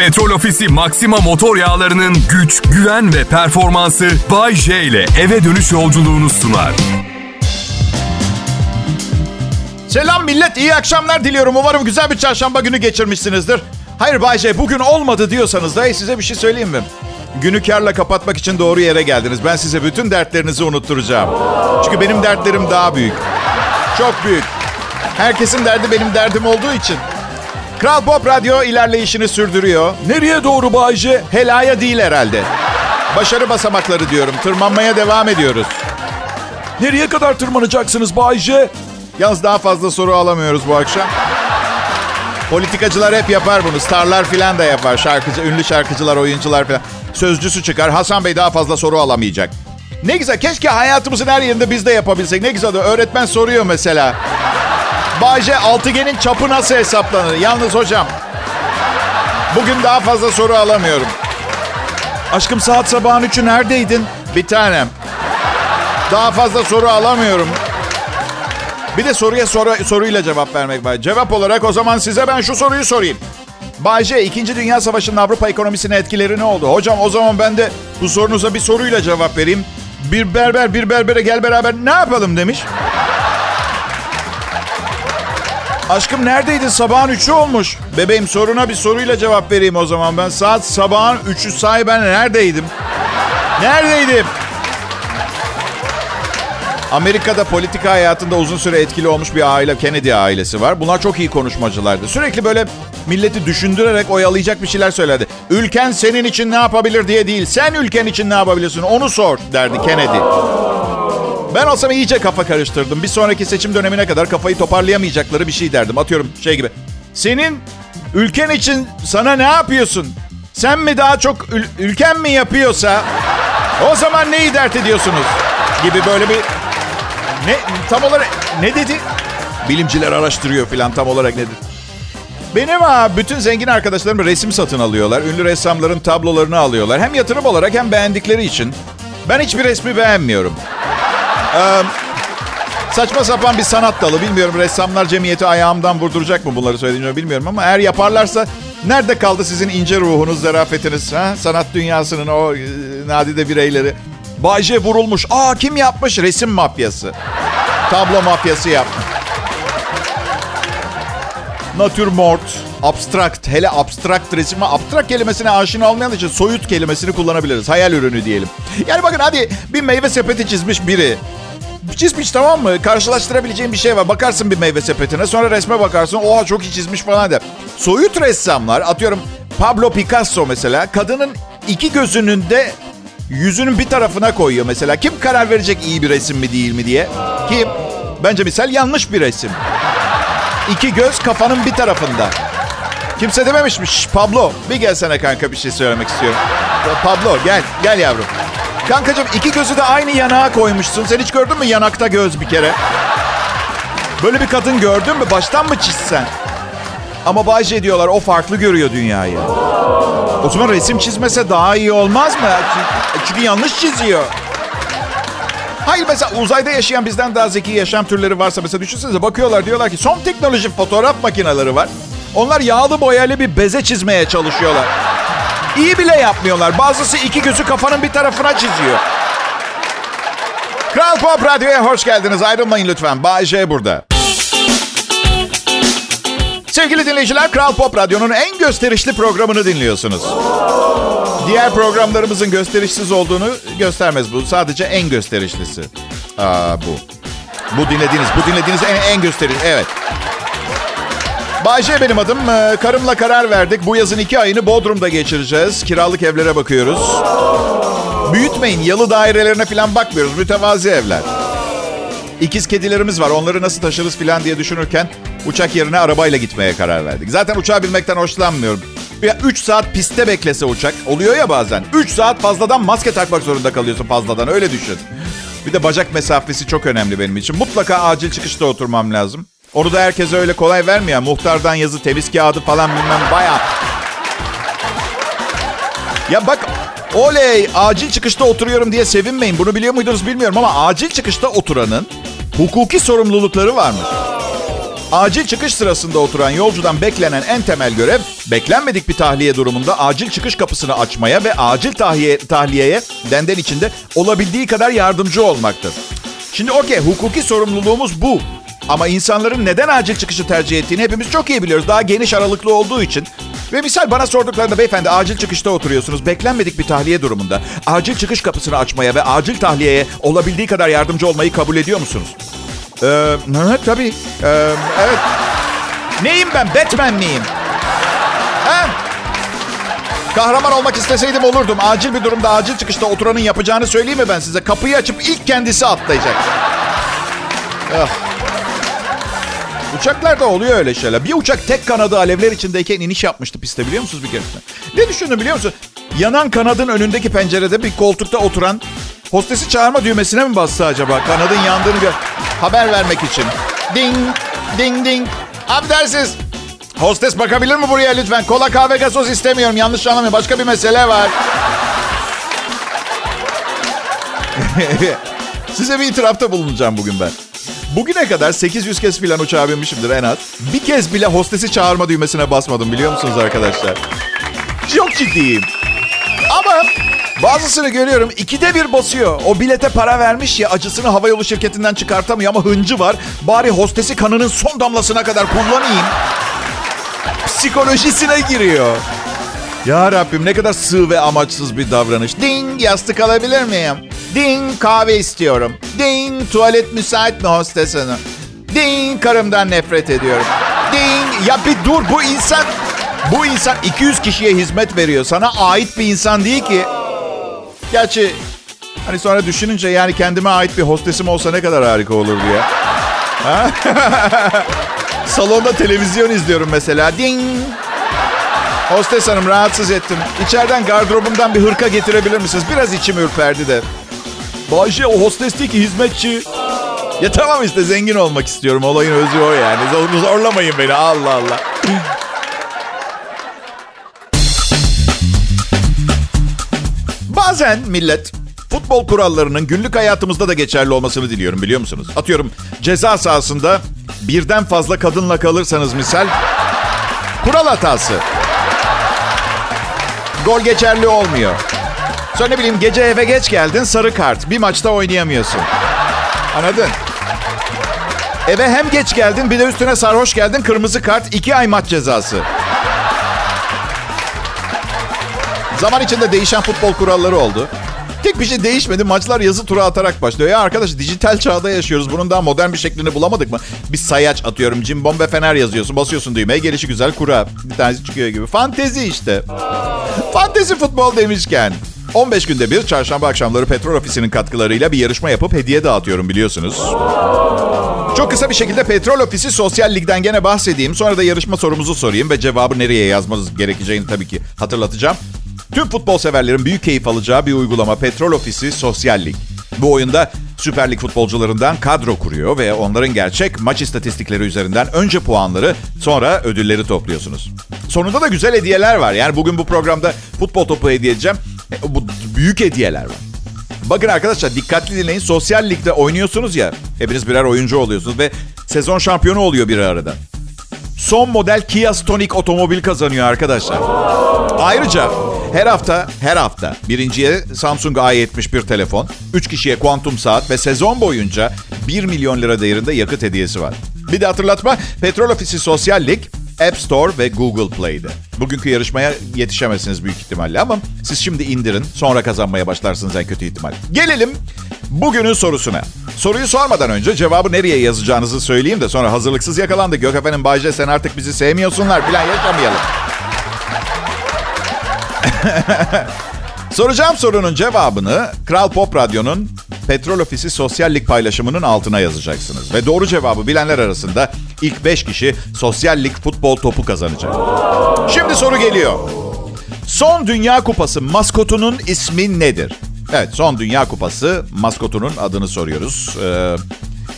Petrol Ofisi Maxima motor yağlarının güç, güven ve performansı Bay J ile eve dönüş yolculuğunu sunar. Selam millet, iyi akşamlar diliyorum. Umarım güzel bir çarşamba günü geçirmişsinizdir. Hayır Bay J, bugün olmadı diyorsanız da size bir şey söyleyeyim mi? Günü karla kapatmak için doğru yere geldiniz. Ben size bütün dertlerinizi unutturacağım. Çünkü benim dertlerim daha büyük. Çok büyük. Herkesin derdi benim derdim olduğu için. Kral Pop Radyo ilerleyişini sürdürüyor. Nereye doğru Bayce? Helaya değil herhalde. Başarı basamakları diyorum. Tırmanmaya devam ediyoruz. Nereye kadar tırmanacaksınız Bayce? Yalnız daha fazla soru alamıyoruz bu akşam. Politikacılar hep yapar bunu. Starlar filan da yapar. Şarkıcı, ünlü şarkıcılar, oyuncular filan. Sözcüsü çıkar. Hasan Bey daha fazla soru alamayacak. Ne güzel. Keşke hayatımızın her yerinde biz de yapabilsek. Ne güzel. Öğretmen soruyor mesela. Bayce altıgenin çapı nasıl hesaplanır? Yalnız hocam. Bugün daha fazla soru alamıyorum. Aşkım saat sabahın üçü neredeydin? Bir tanem. Daha fazla soru alamıyorum. Bir de soruya soru, soruyla cevap vermek var. Cevap olarak o zaman size ben şu soruyu sorayım. Bayce, 2. Dünya Savaşı'nın Avrupa ekonomisine etkileri ne oldu? Hocam o zaman ben de bu sorunuza bir soruyla cevap vereyim. Bir berber bir berbere gel beraber ne yapalım demiş. Aşkım neredeydin? Sabahın üçü olmuş. Bebeğim soruna bir soruyla cevap vereyim o zaman. Ben saat sabahın üçü sahi ben neredeydim? Neredeydim? Amerika'da politika hayatında uzun süre etkili olmuş bir aile, Kennedy ailesi var. Bunlar çok iyi konuşmacılardı. Sürekli böyle milleti düşündürerek oyalayacak bir şeyler söylerdi. Ülken senin için ne yapabilir diye değil, sen ülken için ne yapabilirsin onu sor derdi Kennedy. Ben olsam iyice kafa karıştırdım. Bir sonraki seçim dönemine kadar kafayı toparlayamayacakları bir şey derdim. Atıyorum şey gibi. Senin ülken için sana ne yapıyorsun? Sen mi daha çok ül- ülken mi yapıyorsa o zaman neyi dert ediyorsunuz? Gibi böyle bir ne tam olarak ne dedi? Bilimciler araştırıyor filan tam olarak nedir? Benim ha bütün zengin arkadaşlarım resim satın alıyorlar. Ünlü ressamların tablolarını alıyorlar. Hem yatırım olarak hem beğendikleri için. Ben hiçbir resmi beğenmiyorum. Ee, saçma sapan bir sanat dalı. Bilmiyorum ressamlar cemiyeti ayağımdan vurduracak mı bunları söylediğimi bilmiyorum ama eğer yaparlarsa nerede kaldı sizin ince ruhunuz, zarafetiniz? Ha? Sanat dünyasının o e, nadide bireyleri. Bayce vurulmuş. Aa kim yapmış? Resim mafyası. Tablo mafyası yapmış. Natürmort, abstrakt, hele abstrakt resime, abstrakt kelimesine aşina olmayan için soyut kelimesini kullanabiliriz. Hayal ürünü diyelim. Yani bakın hadi bir meyve sepeti çizmiş biri. Çizmiş tamam mı? Karşılaştırabileceğin bir şey var. Bakarsın bir meyve sepetine sonra resme bakarsın. Oha çok iyi çizmiş falan der. Soyut ressamlar atıyorum Pablo Picasso mesela kadının iki gözünün de yüzünün bir tarafına koyuyor mesela. Kim karar verecek iyi bir resim mi değil mi diye? Kim? Bence misal yanlış bir resim. İki göz kafanın bir tarafında. Kimse dememiş mi? Şş, Pablo bir gelsene kanka bir şey söylemek istiyorum. Pablo gel, gel yavrum. Kankacığım iki gözü de aynı yanağa koymuşsun. Sen hiç gördün mü yanakta göz bir kere? Böyle bir kadın gördün mü? Baştan mı çizsen? Ama Bayce diyorlar o farklı görüyor dünyayı. O zaman resim çizmese daha iyi olmaz mı? Çünkü yanlış çiziyor. Hayır mesela uzayda yaşayan bizden daha zeki yaşam türleri varsa mesela düşünsenize bakıyorlar diyorlar ki son teknoloji fotoğraf makineleri var. Onlar yağlı boyayla bir beze çizmeye çalışıyorlar. İyi bile yapmıyorlar. Bazısı iki gözü kafanın bir tarafına çiziyor. Kral Pop Radyo'ya hoş geldiniz. Ayrılmayın lütfen. Bay J burada. Sevgili dinleyiciler, Kral Pop Radyo'nun en gösterişli programını dinliyorsunuz. Diğer programlarımızın gösterişsiz olduğunu göstermez bu. Sadece en gösterişlisi. Aa, bu. Bu dinlediğiniz, bu dinlediğiniz en, en gösteriş. Evet. Bayce benim adım. Ee, Karımla karar verdik. Bu yazın iki ayını Bodrum'da geçireceğiz. Kiralık evlere bakıyoruz. Büyütmeyin. Yalı dairelerine falan bakmıyoruz. Mütevazi evler. İkiz kedilerimiz var. Onları nasıl taşırız falan diye düşünürken uçak yerine arabayla gitmeye karar verdik. Zaten uçağa binmekten hoşlanmıyorum. Ya 3 saat pistte beklese uçak. Oluyor ya bazen. 3 saat fazladan maske takmak zorunda kalıyorsun fazladan. Öyle düşün. Bir de bacak mesafesi çok önemli benim için. Mutlaka acil çıkışta oturmam lazım. Onu da herkese öyle kolay vermiyor. Muhtardan yazı, temiz kağıdı falan bilmem bayağı. Ya bak oley acil çıkışta oturuyorum diye sevinmeyin. Bunu biliyor muydunuz bilmiyorum ama acil çıkışta oturanın hukuki sorumlulukları varmış. Acil çıkış sırasında oturan yolcudan beklenen en temel görev beklenmedik bir tahliye durumunda acil çıkış kapısını açmaya ve acil tahliye, tahliyeye denden içinde olabildiği kadar yardımcı olmaktır. Şimdi okey hukuki sorumluluğumuz bu. Ama insanların neden acil çıkışı tercih ettiğini hepimiz çok iyi biliyoruz. Daha geniş aralıklı olduğu için. Ve misal bana sorduklarında beyefendi acil çıkışta oturuyorsunuz. Beklenmedik bir tahliye durumunda. Acil çıkış kapısını açmaya ve acil tahliyeye olabildiği kadar yardımcı olmayı kabul ediyor musunuz? Ee, tabii. Ee, evet. Neyim ben? Batman miyim? Ha? Kahraman olmak isteseydim olurdum. Acil bir durumda acil çıkışta oturanın yapacağını söyleyeyim mi ben size? Kapıyı açıp ilk kendisi atlayacak. Ah. Uçaklarda oluyor öyle şeyler. Bir uçak tek kanadı alevler içindeyken iniş yapmıştı piste biliyor musunuz bir keresinde? Ne düşündüm biliyor musun? Yanan kanadın önündeki pencerede bir koltukta oturan hostesi çağırma düğmesine mi bastı acaba? Kanadın yandığını gör haber vermek için. Ding, ding, ding. Affedersiniz. Hostes bakabilir mi buraya lütfen? Kola, kahve, gazoz istemiyorum. Yanlış anlamayın. Başka bir mesele var. Size bir itirafta bulunacağım bugün ben. Bugüne kadar 800 kez filan uçağa binmişimdir en az. Bir kez bile hostesi çağırma düğmesine basmadım biliyor musunuz arkadaşlar? Çok ciddiyim. Ama bazısını görüyorum ikide bir basıyor. O bilete para vermiş ya acısını havayolu şirketinden çıkartamıyor ama hıncı var. Bari hostesi kanının son damlasına kadar kullanayım. Psikolojisine giriyor. Ya Rabbim ne kadar sığ ve amaçsız bir davranış. Ding yastık alabilir miyim? Ding kahve istiyorum. Ding tuvalet müsait mi hostes hanım? Ding karımdan nefret ediyorum. Ding ya bir dur bu insan bu insan 200 kişiye hizmet veriyor. Sana ait bir insan değil ki. Gerçi hani sonra düşününce yani kendime ait bir hostesim olsa ne kadar harika olurdu ya. Ha? Salonda televizyon izliyorum mesela. Ding. Hostes hanım rahatsız ettim. İçeriden gardırobumdan bir hırka getirebilir misiniz? Biraz içim ürperdi de. Bayşe o hostes değil ki hizmetçi. Ya tamam işte zengin olmak istiyorum. Olayın özü o yani. Zor, zorlamayın beni Allah Allah. Bazen millet futbol kurallarının günlük hayatımızda da geçerli olmasını diliyorum biliyor musunuz? Atıyorum ceza sahasında birden fazla kadınla kalırsanız misal kural hatası. Gol geçerli olmuyor. Sonra ne bileyim gece eve geç geldin sarı kart. Bir maçta oynayamıyorsun. Anladın? Eve hem geç geldin bir de üstüne sarhoş geldin kırmızı kart iki ay maç cezası. Zaman içinde değişen futbol kuralları oldu. Tek bir şey değişmedi. Maçlar yazı tura atarak başlıyor. Ya arkadaş dijital çağda yaşıyoruz. Bunun daha modern bir şeklini bulamadık mı? Bir sayaç atıyorum. Cimbom ve fener yazıyorsun. Basıyorsun düğmeye. Gelişi güzel kura. Bir tanesi çıkıyor gibi. Fantezi işte. Fantezi futbol demişken. 15 günde bir çarşamba akşamları Petrol Ofisi'nin katkılarıyla bir yarışma yapıp hediye dağıtıyorum biliyorsunuz. Çok kısa bir şekilde Petrol Ofisi Sosyal Lig'den gene bahsedeyim. Sonra da yarışma sorumuzu sorayım ve cevabı nereye yazmanız gerekeceğini tabii ki hatırlatacağım. Tüm futbol severlerin büyük keyif alacağı bir uygulama Petrol Ofisi Sosyal Lig. Bu oyunda Süper Lig futbolcularından kadro kuruyor ve onların gerçek maç istatistikleri üzerinden önce puanları sonra ödülleri topluyorsunuz. Sonunda da güzel hediyeler var. Yani bugün bu programda futbol topu hediye edeceğim. E, bu büyük hediyeler var. Bakın arkadaşlar dikkatli dinleyin. Sosyal ligde oynuyorsunuz ya. Hepiniz birer oyuncu oluyorsunuz ve sezon şampiyonu oluyor biri arada. Son model Kia Stonic otomobil kazanıyor arkadaşlar. Ayrıca her hafta her hafta birinciye Samsung A71 telefon, 3 kişiye kuantum saat ve sezon boyunca 1 milyon lira değerinde yakıt hediyesi var. Bir de hatırlatma Petrol Ofisi Sosyal Lig App Store ve Google Play'de. Bugünkü yarışmaya yetişemezsiniz büyük ihtimalle ama siz şimdi indirin sonra kazanmaya başlarsınız en kötü ihtimal. Gelelim bugünün sorusuna. Soruyu sormadan önce cevabı nereye yazacağınızı söyleyeyim de sonra hazırlıksız yakalandı. Gökefe'nin Bayce sen artık bizi sevmiyorsunlar falan yaşamayalım. Soracağım sorunun cevabını Kral Pop Radyo'nun Petrol Ofisi Sosyal Lig paylaşımının altına yazacaksınız. Ve doğru cevabı bilenler arasında ilk 5 kişi Sosyal Lig futbol topu kazanacak. Şimdi soru geliyor. Son Dünya Kupası maskotunun ismi nedir? Evet son Dünya Kupası maskotunun adını soruyoruz. Ee,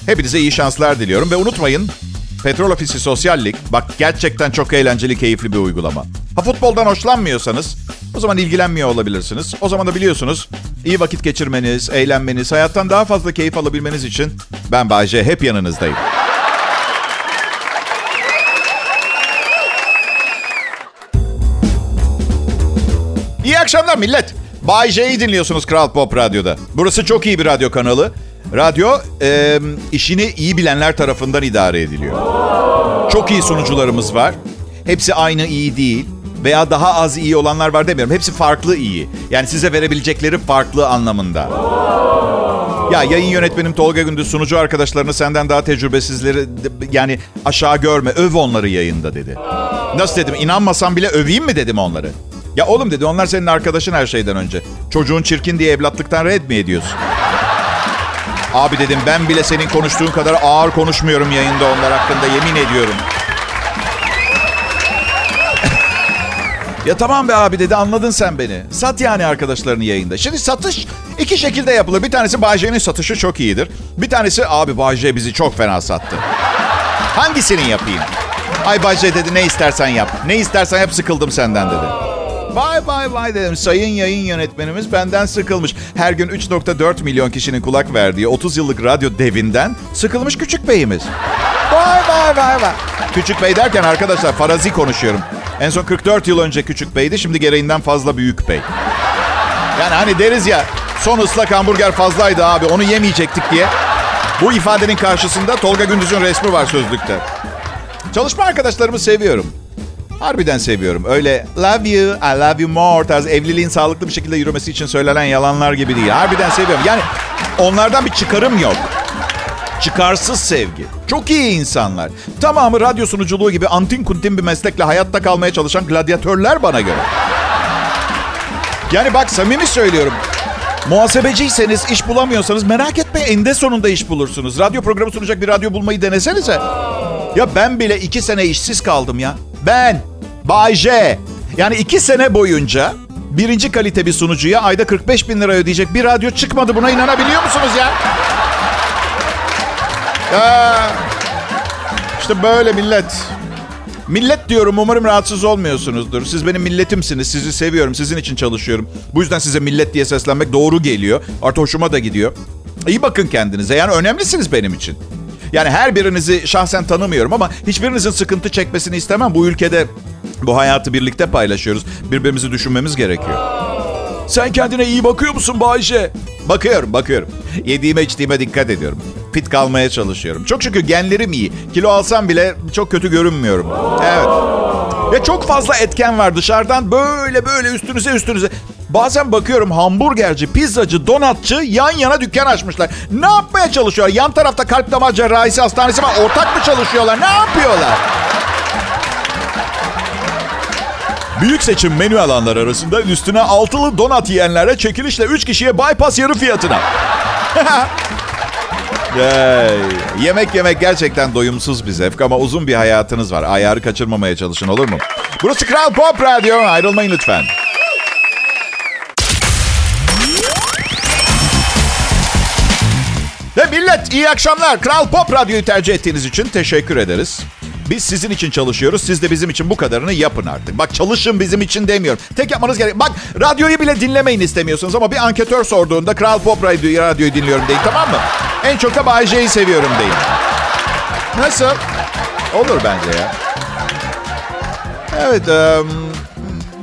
hepinize iyi şanslar diliyorum ve unutmayın Petrol Ofisi Sosyal Lig bak gerçekten çok eğlenceli keyifli bir uygulama. Ha futboldan hoşlanmıyorsanız o zaman ilgilenmiyor olabilirsiniz. O zaman da biliyorsunuz iyi vakit geçirmeniz, eğlenmeniz, hayattan daha fazla keyif alabilmeniz için ben Bayce hep yanınızdayım. İyi akşamlar millet. Bay J'yi dinliyorsunuz Kral Pop Radyo'da. Burası çok iyi bir radyo kanalı. Radyo e, işini iyi bilenler tarafından idare ediliyor. Çok iyi sunucularımız var. Hepsi aynı iyi değil. Veya daha az iyi olanlar var demiyorum. Hepsi farklı iyi. Yani size verebilecekleri farklı anlamında. Ya yayın yönetmenim Tolga Gündüz sunucu arkadaşlarını senden daha tecrübesizleri yani aşağı görme. Öv onları yayında dedi. Nasıl dedim inanmasam bile öveyim mi dedim onları. Ya oğlum dedi onlar senin arkadaşın her şeyden önce. Çocuğun çirkin diye evlatlıktan red mi ediyorsun? Abi dedim ben bile senin konuştuğun kadar ağır konuşmuyorum yayında onlar hakkında yemin ediyorum. Ya tamam be abi dedi anladın sen beni. Sat yani arkadaşlarını yayında. Şimdi satış iki şekilde yapılır. Bir tanesi Bayce'nin satışı çok iyidir. Bir tanesi abi Bayce bizi çok fena sattı. Hangisini yapayım? Ay Bayce dedi ne istersen yap. Ne istersen yap sıkıldım senden dedi. Vay vay vay dedim. Sayın yayın yönetmenimiz benden sıkılmış. Her gün 3.4 milyon kişinin kulak verdiği 30 yıllık radyo devinden sıkılmış küçük beyimiz. Vay vay vay vay. Küçük bey derken arkadaşlar farazi konuşuyorum. En son 44 yıl önce küçük beydi. Şimdi gereğinden fazla büyük bey. Yani hani deriz ya son ıslak hamburger fazlaydı abi onu yemeyecektik diye. Bu ifadenin karşısında Tolga Gündüz'ün resmi var sözlükte. Çalışma arkadaşlarımı seviyorum. Harbiden seviyorum. Öyle love you, I love you more tarz evliliğin sağlıklı bir şekilde yürümesi için söylenen yalanlar gibi değil. Harbiden seviyorum. Yani onlardan bir çıkarım yok. Çıkarsız sevgi. Çok iyi insanlar. Tamamı radyo sunuculuğu gibi antin kuntin bir meslekle hayatta kalmaya çalışan gladyatörler bana göre. Yani bak samimi söylüyorum. Muhasebeciyseniz, iş bulamıyorsanız merak etmeyin. Eninde sonunda iş bulursunuz. Radyo programı sunacak bir radyo bulmayı denesenize. Ya ben bile iki sene işsiz kaldım ya. Ben, Bay J. Yani iki sene boyunca birinci kalite bir sunucuya ayda 45 bin lira ödeyecek bir radyo çıkmadı. Buna inanabiliyor musunuz ya? Ya işte böyle millet. Millet diyorum umarım rahatsız olmuyorsunuzdur. Siz benim milletimsiniz. Sizi seviyorum. Sizin için çalışıyorum. Bu yüzden size millet diye seslenmek doğru geliyor. Artı hoşuma da gidiyor. İyi bakın kendinize. Yani önemlisiniz benim için. Yani her birinizi şahsen tanımıyorum ama hiçbirinizin sıkıntı çekmesini istemem. Bu ülkede bu hayatı birlikte paylaşıyoruz. Birbirimizi düşünmemiz gerekiyor. Sen kendine iyi bakıyor musun Bayce? Bakıyorum, bakıyorum. Yediğime içtiğime dikkat ediyorum. Fit kalmaya çalışıyorum. Çok şükür genlerim iyi. Kilo alsam bile çok kötü görünmüyorum. Evet. Ya çok fazla etken var dışarıdan böyle böyle üstünüze üstünüze. Bazen bakıyorum hamburgerci, pizzacı, donatçı yan yana dükkan açmışlar. Ne yapmaya çalışıyorlar? Yan tarafta kalp damar cerrahisi hastanesi var. Ortak mı çalışıyorlar? Ne yapıyorlar? Büyük seçim menü alanlar arasında üstüne altılı donat yiyenlere çekilişle 3 kişiye bypass yarı fiyatına. Hey, yemek yemek gerçekten doyumsuz bir zevk ama uzun bir hayatınız var. Ayarı kaçırmamaya çalışın olur mu? Burası Kral Pop Radyo. Ayrılmayın lütfen. Ve millet iyi akşamlar. Kral Pop Radyo'yu tercih ettiğiniz için teşekkür ederiz. Biz sizin için çalışıyoruz. Siz de bizim için bu kadarını yapın artık. Bak çalışın bizim için demiyorum. Tek yapmanız gerek. Bak radyoyu bile dinlemeyin istemiyorsunuz ama bir anketör sorduğunda Kral Pop Radyo'yu, radyoyu dinliyorum deyin tamam mı? En çok da Bay seviyorum deyin. Nasıl? Olur bence ya. Evet, um,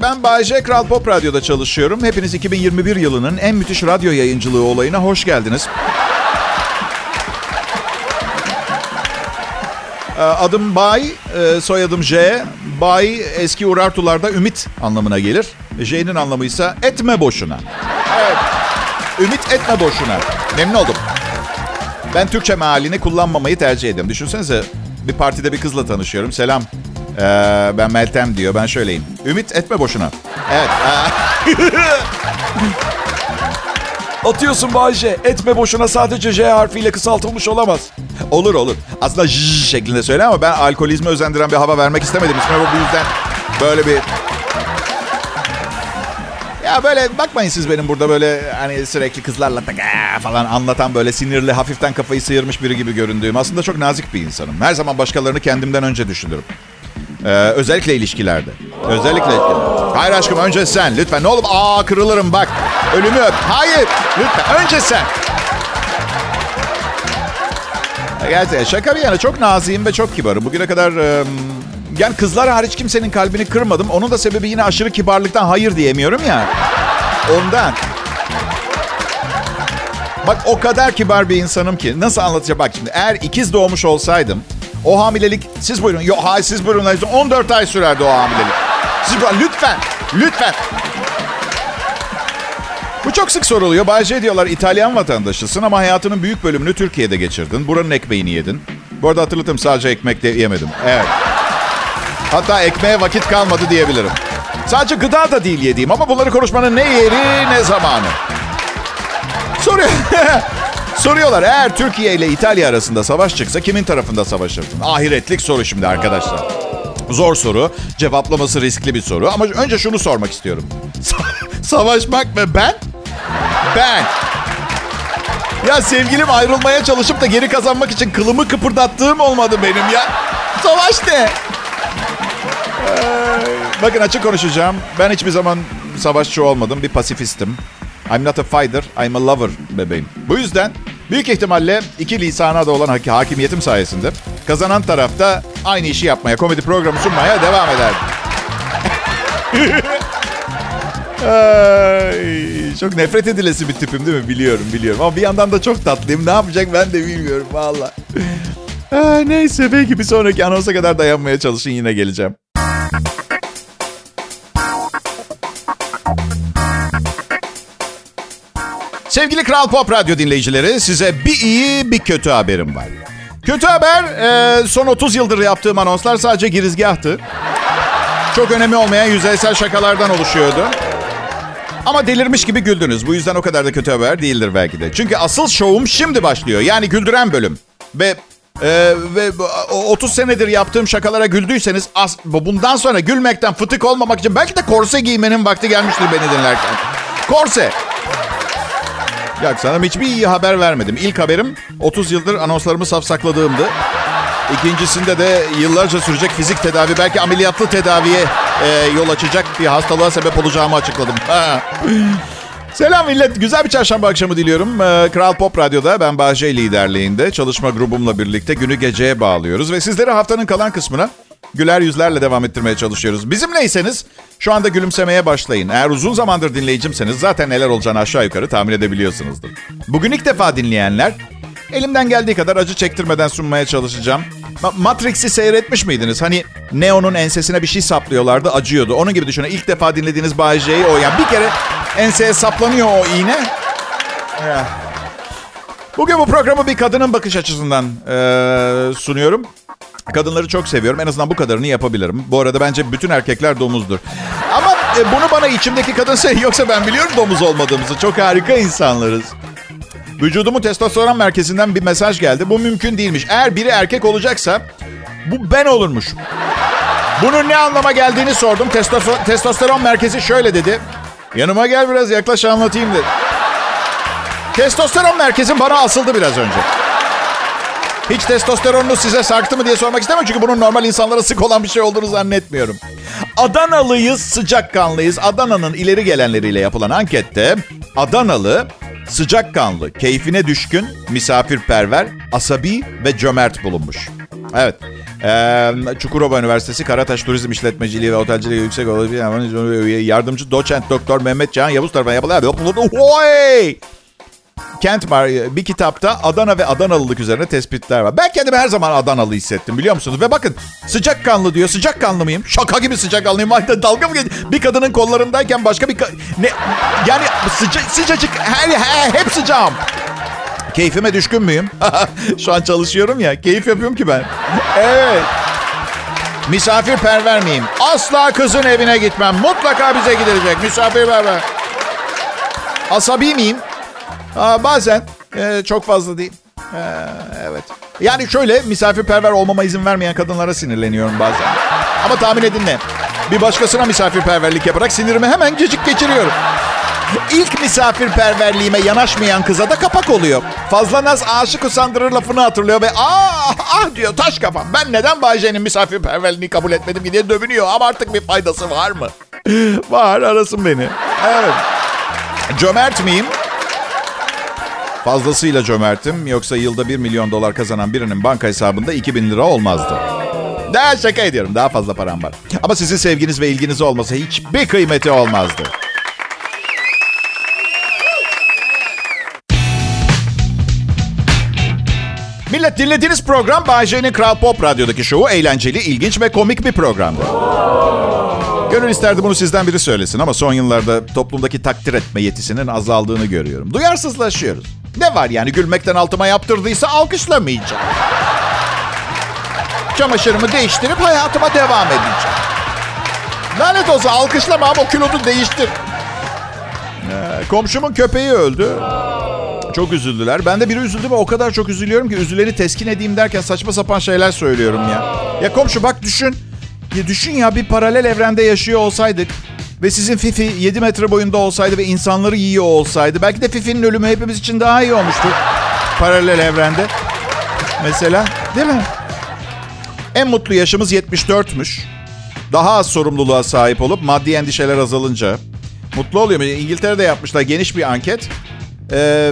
ben Bay J Kral Pop Radyo'da çalışıyorum. Hepiniz 2021 yılının en müthiş radyo yayıncılığı olayına hoş geldiniz. Adım Bay, soyadım J. Bay eski Urartularda ümit anlamına gelir. J'nin anlamı ise etme boşuna. Evet. Ümit etme boşuna. Memnun oldum. Ben Türkçe mealini kullanmamayı tercih ediyorum. Düşünsenize bir partide bir kızla tanışıyorum. Selam. Ee, ben Meltem diyor. Ben şöyleyim. Ümit etme boşuna. Evet. Atıyorsun Bayce. Etme boşuna sadece J harfiyle kısaltılmış olamaz. Olur olur. Aslında j şeklinde söyle ama ben alkolizme özendiren bir hava vermek istemedim. İsmime bu yüzden böyle bir... Ya böyle bakmayın siz benim burada böyle hani sürekli kızlarla falan anlatan böyle sinirli hafiften kafayı sıyırmış biri gibi göründüğüm. Aslında çok nazik bir insanım. Her zaman başkalarını kendimden önce düşünürüm. Ee, özellikle ilişkilerde. Özellikle ilişkilerde. Hayır aşkım önce sen. Lütfen ne olur. Aa kırılırım bak. Ölümü öp. Hayır. Lütfen önce sen. Gerçekten şaka bir yana çok naziyim ve çok kibarım. Bugüne kadar e, Yani kızlar hariç kimsenin kalbini kırmadım. Onun da sebebi yine aşırı kibarlıktan hayır diyemiyorum ya. Ondan. Bak o kadar kibar bir insanım ki. Nasıl anlatacağım? Bak şimdi eğer ikiz doğmuş olsaydım o hamilelik siz buyurun. Yok hayır siz buyurun. 14 ay sürerdi o hamilelik. Buyurun. Lütfen. Lütfen. Bu çok sık soruluyor. Bayce diyorlar İtalyan vatandaşısın ama hayatının büyük bölümünü Türkiye'de geçirdin. Buranın ekmeğini yedin. Bu arada hatırlatayım sadece ekmek de yemedim. Evet. Hatta ekmeğe vakit kalmadı diyebilirim. Sadece gıda da değil yediğim ama bunları konuşmanın ne yeri ne zamanı. Soruyor. Soruyorlar eğer Türkiye ile İtalya arasında savaş çıksa kimin tarafında savaşırdın? Ahiretlik soru şimdi arkadaşlar. Zor soru. Cevaplaması riskli bir soru. Ama önce şunu sormak istiyorum. Savaşmak mı? Ben? Ben. Ya sevgilim ayrılmaya çalışıp da geri kazanmak için kılımı kıpırdattığım olmadı benim ya. Savaş ne? Ee, bakın açık konuşacağım. Ben hiçbir zaman savaşçı olmadım. Bir pasifistim. I'm not a fighter, I'm a lover bebeğim. Bu yüzden büyük ihtimalle iki lisana da olan hakimiyetim sayesinde kazanan tarafta aynı işi yapmaya, komedi programı sunmaya devam ederdim. Ay, çok nefret edilesi bir tipim değil mi? Biliyorum, biliyorum. Ama bir yandan da çok tatlıyım. Ne yapacak ben de bilmiyorum valla. neyse belki bir sonraki anonsa kadar dayanmaya çalışın yine geleceğim. Sevgili Kral Pop Radyo dinleyicileri size bir iyi bir kötü haberim var. Kötü haber e, son 30 yıldır yaptığım anonslar sadece girizgahtı. Çok önemi olmayan yüzeysel şakalardan oluşuyordu. Ama delirmiş gibi güldünüz. Bu yüzden o kadar da kötü haber değildir belki de. Çünkü asıl şovum şimdi başlıyor. Yani güldüren bölüm. Ve ee, ve 30 senedir yaptığım şakalara güldüyseniz as, bundan sonra gülmekten fıtık olmamak için belki de korse giymenin vakti gelmiştir beni dinlerken. Korse. Yok sana hiçbir iyi haber vermedim. İlk haberim 30 yıldır anonslarımı safsakladığımdı. İkincisinde de yıllarca sürecek fizik tedavi, belki ameliyatlı tedaviye e, yol açacak bir hastalığa sebep olacağımı açıkladım. Selam millet. Güzel bir çarşamba akşamı diliyorum. Ee, Kral Pop Radyo'da ben Bahçe liderliğinde çalışma grubumla birlikte günü geceye bağlıyoruz. Ve sizleri haftanın kalan kısmına güler yüzlerle devam ettirmeye çalışıyoruz. Bizimleyseniz şu anda gülümsemeye başlayın. Eğer uzun zamandır dinleyicimseniz zaten neler olacağını aşağı yukarı tahmin edebiliyorsunuzdur. Bugün ilk defa dinleyenler elimden geldiği kadar acı çektirmeden sunmaya çalışacağım. Matrix'i seyretmiş miydiniz? Hani Neo'nun ensesine bir şey saplıyorlardı acıyordu. Onun gibi düşünün. İlk defa dinlediğiniz Bay o. Yani bir kere enseye saplanıyor o iğne. Bugün bu programı bir kadının bakış açısından e, sunuyorum. Kadınları çok seviyorum. En azından bu kadarını yapabilirim. Bu arada bence bütün erkekler domuzdur. Ama e, bunu bana içimdeki kadın söylüyor. Yoksa ben biliyorum domuz olmadığımızı. Çok harika insanlarız. Vücudumun testosteron merkezinden bir mesaj geldi. Bu mümkün değilmiş. Eğer biri erkek olacaksa bu ben olurmuş. Bunun ne anlama geldiğini sordum. Testosteron, testosteron merkezi şöyle dedi. Yanıma gel biraz yaklaş anlatayım dedi. Testosteron merkezim bana asıldı biraz önce. Hiç testosteronunuz size sarktı mı diye sormak istemem. Çünkü bunun normal insanlara sık olan bir şey olduğunu zannetmiyorum. Adanalıyız, sıcakkanlıyız. Adana'nın ileri gelenleriyle yapılan ankette Adanalı sıcakkanlı, keyfine düşkün, misafirperver, asabi ve cömert bulunmuş. Evet. Ee, Çukurova Üniversitesi Karataş Turizm İşletmeciliği ve Otelciliği Yüksek Öğretim Yardımcı Doçent Doktor Mehmet Can Yavuz tarafından yapılan Kent var bir kitapta Adana ve Adanalılık üzerine tespitler var. Ben kendimi her zaman Adanalı hissettim biliyor musunuz? Ve bakın sıcakkanlı diyor. Sıcakkanlı mıyım? Şaka gibi sıcakkanlıyım. Hatta dalga mı geçiyor? Bir kadının kollarındayken başka bir... ne Yani sıca sıcacık her, her, hep sıcağım. Keyfime düşkün müyüm? Şu an çalışıyorum ya. Keyif yapıyorum ki ben. Evet. Misafirperver miyim? Asla kızın evine gitmem. Mutlaka bize gidilecek. Misafirperver. Asabi miyim? Aa, bazen e, çok fazla değil. E, evet. Yani şöyle misafirperver olmama izin vermeyen kadınlara sinirleniyorum bazen. Ama tahmin edin ne? Bir başkasına misafirperverlik yaparak sinirimi hemen cecik geçiriyorum. İlk misafirperverliğime yanaşmayan kıza da kapak oluyor. Fazla naz aşık usandırır lafını hatırlıyor ve ah ah diyor taş kafam. Ben neden Bayce'nin misafirperverliğini kabul etmedim diye dövünüyor ama artık bir faydası var mı? var arasın beni. Evet. Cömert miyim? Fazlasıyla cömertim. Yoksa yılda 1 milyon dolar kazanan birinin banka hesabında 2000 lira olmazdı. Daha şaka ediyorum. Daha fazla param var. Ama sizin sevginiz ve ilginiz olmasa hiçbir kıymeti olmazdı. Millet dinlediğiniz program Bay Kral Pop Radyo'daki şovu eğlenceli, ilginç ve komik bir programdı. Gönül isterdi bunu sizden biri söylesin ama son yıllarda toplumdaki takdir etme yetisinin azaldığını görüyorum. Duyarsızlaşıyoruz. Ne var yani gülmekten altıma yaptırdıysa alkışlamayacağım. Çamaşırımı değiştirip hayatıma devam edeceğim. Lanet olsa alkışlama ama kilodu değiştir. Ee, komşumun köpeği öldü. Çok üzüldüler. Ben de biri üzüldü ve o kadar çok üzülüyorum ki üzüleni teskin edeyim derken saçma sapan şeyler söylüyorum ya. Ya komşu bak düşün. Ya düşün ya bir paralel evrende yaşıyor olsaydık ve sizin Fifi 7 metre boyunda olsaydı ve insanları yiyor olsaydı belki de Fifi'nin ölümü hepimiz için daha iyi olmuştu. Paralel evrende. Mesela değil mi? En mutlu yaşımız 74'müş. Daha az sorumluluğa sahip olup maddi endişeler azalınca mutlu oluyor. İngiltere'de yapmışlar geniş bir anket. Ee,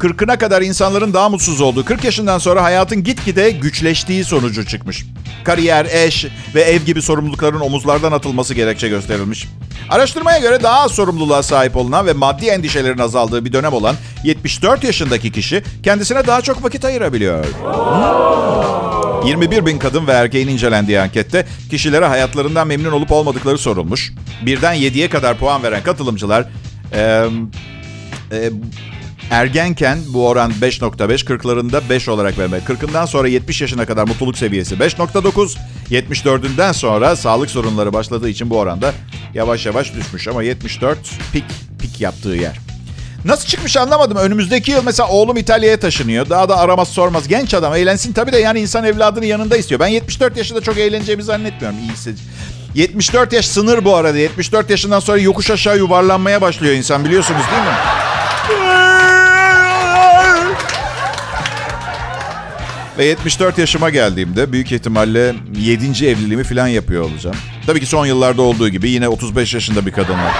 40'ına kadar insanların daha mutsuz olduğu, 40 yaşından sonra hayatın gitgide güçleştiği sonucu çıkmış. Kariyer, eş ve ev gibi sorumlulukların omuzlardan atılması gerekçe gösterilmiş. Araştırmaya göre daha az sorumluluğa sahip olunan ve maddi endişelerin azaldığı bir dönem olan 74 yaşındaki kişi kendisine daha çok vakit ayırabiliyor. 21 bin kadın ve erkeğin incelendiği ankette kişilere hayatlarından memnun olup olmadıkları sorulmuş. Birden 7'ye kadar puan veren katılımcılar e, e, ergenken bu oran 5.5, 40'larında 5 olarak verme. 40'ından sonra 70 yaşına kadar mutluluk seviyesi 5.9, 74'ünden sonra sağlık sorunları başladığı için bu oranda yavaş yavaş düşmüş. Ama 74 pik, pik yaptığı yer. Nasıl çıkmış anlamadım. Önümüzdeki yıl mesela oğlum İtalya'ya taşınıyor. Daha da aramaz sormaz. Genç adam eğlensin tabii de yani insan evladını yanında istiyor. Ben 74 yaşında çok eğleneceğimi zannetmiyorum. İyisi. 74 yaş sınır bu arada. 74 yaşından sonra yokuş aşağı yuvarlanmaya başlıyor insan biliyorsunuz değil mi? Ve 74 yaşıma geldiğimde büyük ihtimalle 7. evliliğimi falan yapıyor olacağım. Tabii ki son yıllarda olduğu gibi yine 35 yaşında bir kadınla.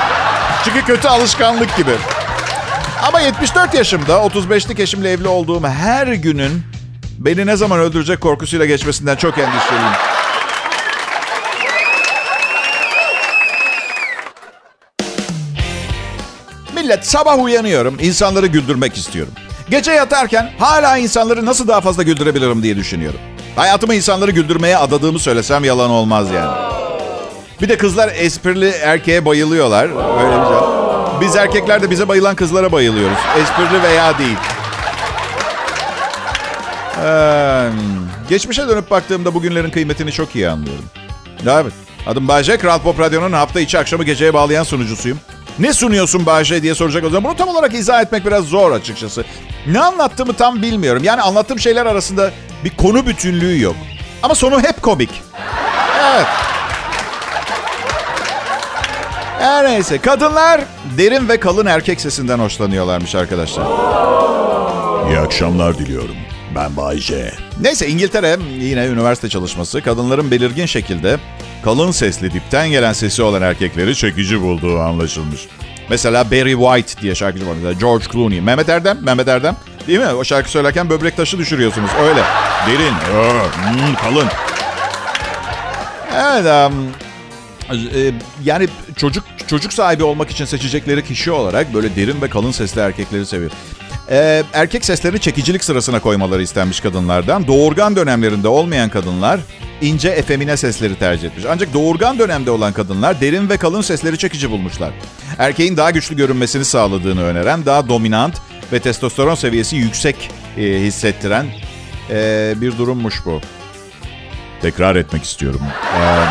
Çünkü kötü alışkanlık gibi. Ama 74 yaşımda 35'lik eşimle evli olduğum her günün beni ne zaman öldürecek korkusuyla geçmesinden çok endişeliyim. Millet sabah uyanıyorum, insanları güldürmek istiyorum. Gece yatarken hala insanları nasıl daha fazla güldürebilirim diye düşünüyorum. Hayatımı insanları güldürmeye adadığımı söylesem yalan olmaz yani. Bir de kızlar esprili erkeğe bayılıyorlar. Öyle bir. Biz erkekler de bize bayılan kızlara bayılıyoruz. Esprili veya değil. Ee, geçmişe dönüp baktığımda bugünlerin kıymetini çok iyi anlıyorum. Evet. Adım Bayce. Kral Pop Radyo'nun hafta içi akşamı geceye bağlayan sunucusuyum. Ne sunuyorsun Bayce diye soracak o zaman. Bunu tam olarak izah etmek biraz zor açıkçası. Ne anlattığımı tam bilmiyorum. Yani anlattığım şeyler arasında bir konu bütünlüğü yok. Ama sonu hep komik. Evet. Her neyse. Kadınlar derin ve kalın erkek sesinden hoşlanıyorlarmış arkadaşlar. İyi akşamlar diliyorum. Ben Bay J. Neyse İngiltere yine üniversite çalışması kadınların belirgin şekilde kalın sesli dipten gelen sesi olan erkekleri çekici bulduğu anlaşılmış. Mesela Barry White diye şarkıcı var. Mesela George Clooney. Mehmet Erdem, Mehmet Erdem. Değil mi? O şarkı söylerken böbrek taşı düşürüyorsunuz. Öyle. Derin. Hmm, kalın. Evet. Um, yani çocuk çocuk sahibi olmak için seçecekleri kişi olarak böyle derin ve kalın sesli erkekleri seviyor. Ee, erkek seslerini çekicilik sırasına koymaları istenmiş kadınlardan. Doğurgan dönemlerinde olmayan kadınlar ince efemine sesleri tercih etmiş. Ancak doğurgan dönemde olan kadınlar derin ve kalın sesleri çekici bulmuşlar. Erkeğin daha güçlü görünmesini sağladığını öneren, daha dominant ve testosteron seviyesi yüksek e, hissettiren e, bir durummuş bu. Tekrar etmek istiyorum. Ee,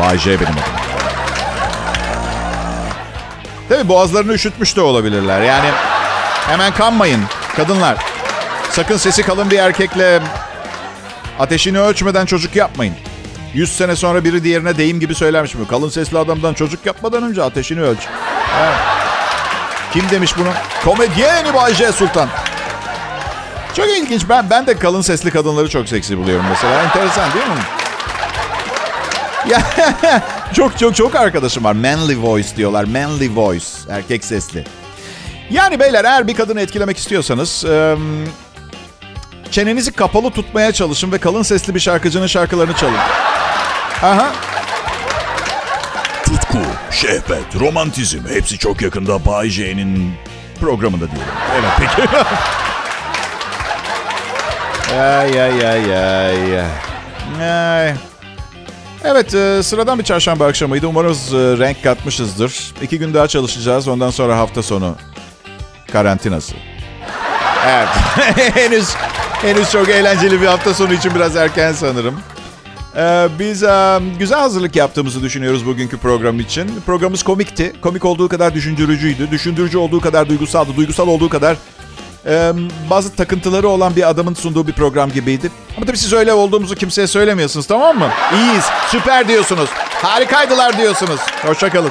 Bay J benim adım. Tabii boğazlarını üşütmüş de olabilirler. Yani hemen kanmayın kadınlar. Sakın sesi kalın bir erkekle ateşini ölçmeden çocuk yapmayın. 100 sene sonra biri diğerine deyim gibi söylermiş mi? Kalın sesli adamdan çocuk yapmadan önce ateşini ölç. Kim demiş bunu? Komedyeni Bay J Sultan. Çok ilginç. Ben ben de kalın sesli kadınları çok seksi buluyorum mesela. Enteresan değil mi? Ya çok çok çok arkadaşım var. Manly voice diyorlar. Manly voice. Erkek sesli. Yani beyler eğer bir kadını etkilemek istiyorsanız... çenenizi kapalı tutmaya çalışın ve kalın sesli bir şarkıcının şarkılarını çalın. Aha. Tutku, şehvet, romantizm hepsi çok yakında Bay J'nin programında diyelim. Evet peki. Ay ay ay ay. Ay. Evet e, sıradan bir çarşamba akşamıydı. Umarız e, renk katmışızdır. İki gün daha çalışacağız. Ondan sonra hafta sonu karantinası. Evet. henüz henüz çok eğlenceli bir hafta sonu için biraz erken sanırım. Ee, biz e, güzel hazırlık yaptığımızı düşünüyoruz bugünkü program için. Programımız komikti. Komik olduğu kadar düşündürücüydü. Düşündürücü olduğu kadar duygusaldı. Duygusal olduğu kadar e, bazı takıntıları olan bir adamın sunduğu bir program gibiydi. Ama tabii siz öyle olduğumuzu kimseye söylemiyorsunuz tamam mı? İyiyiz, süper diyorsunuz. Harikaydılar diyorsunuz. Hoşçakalın.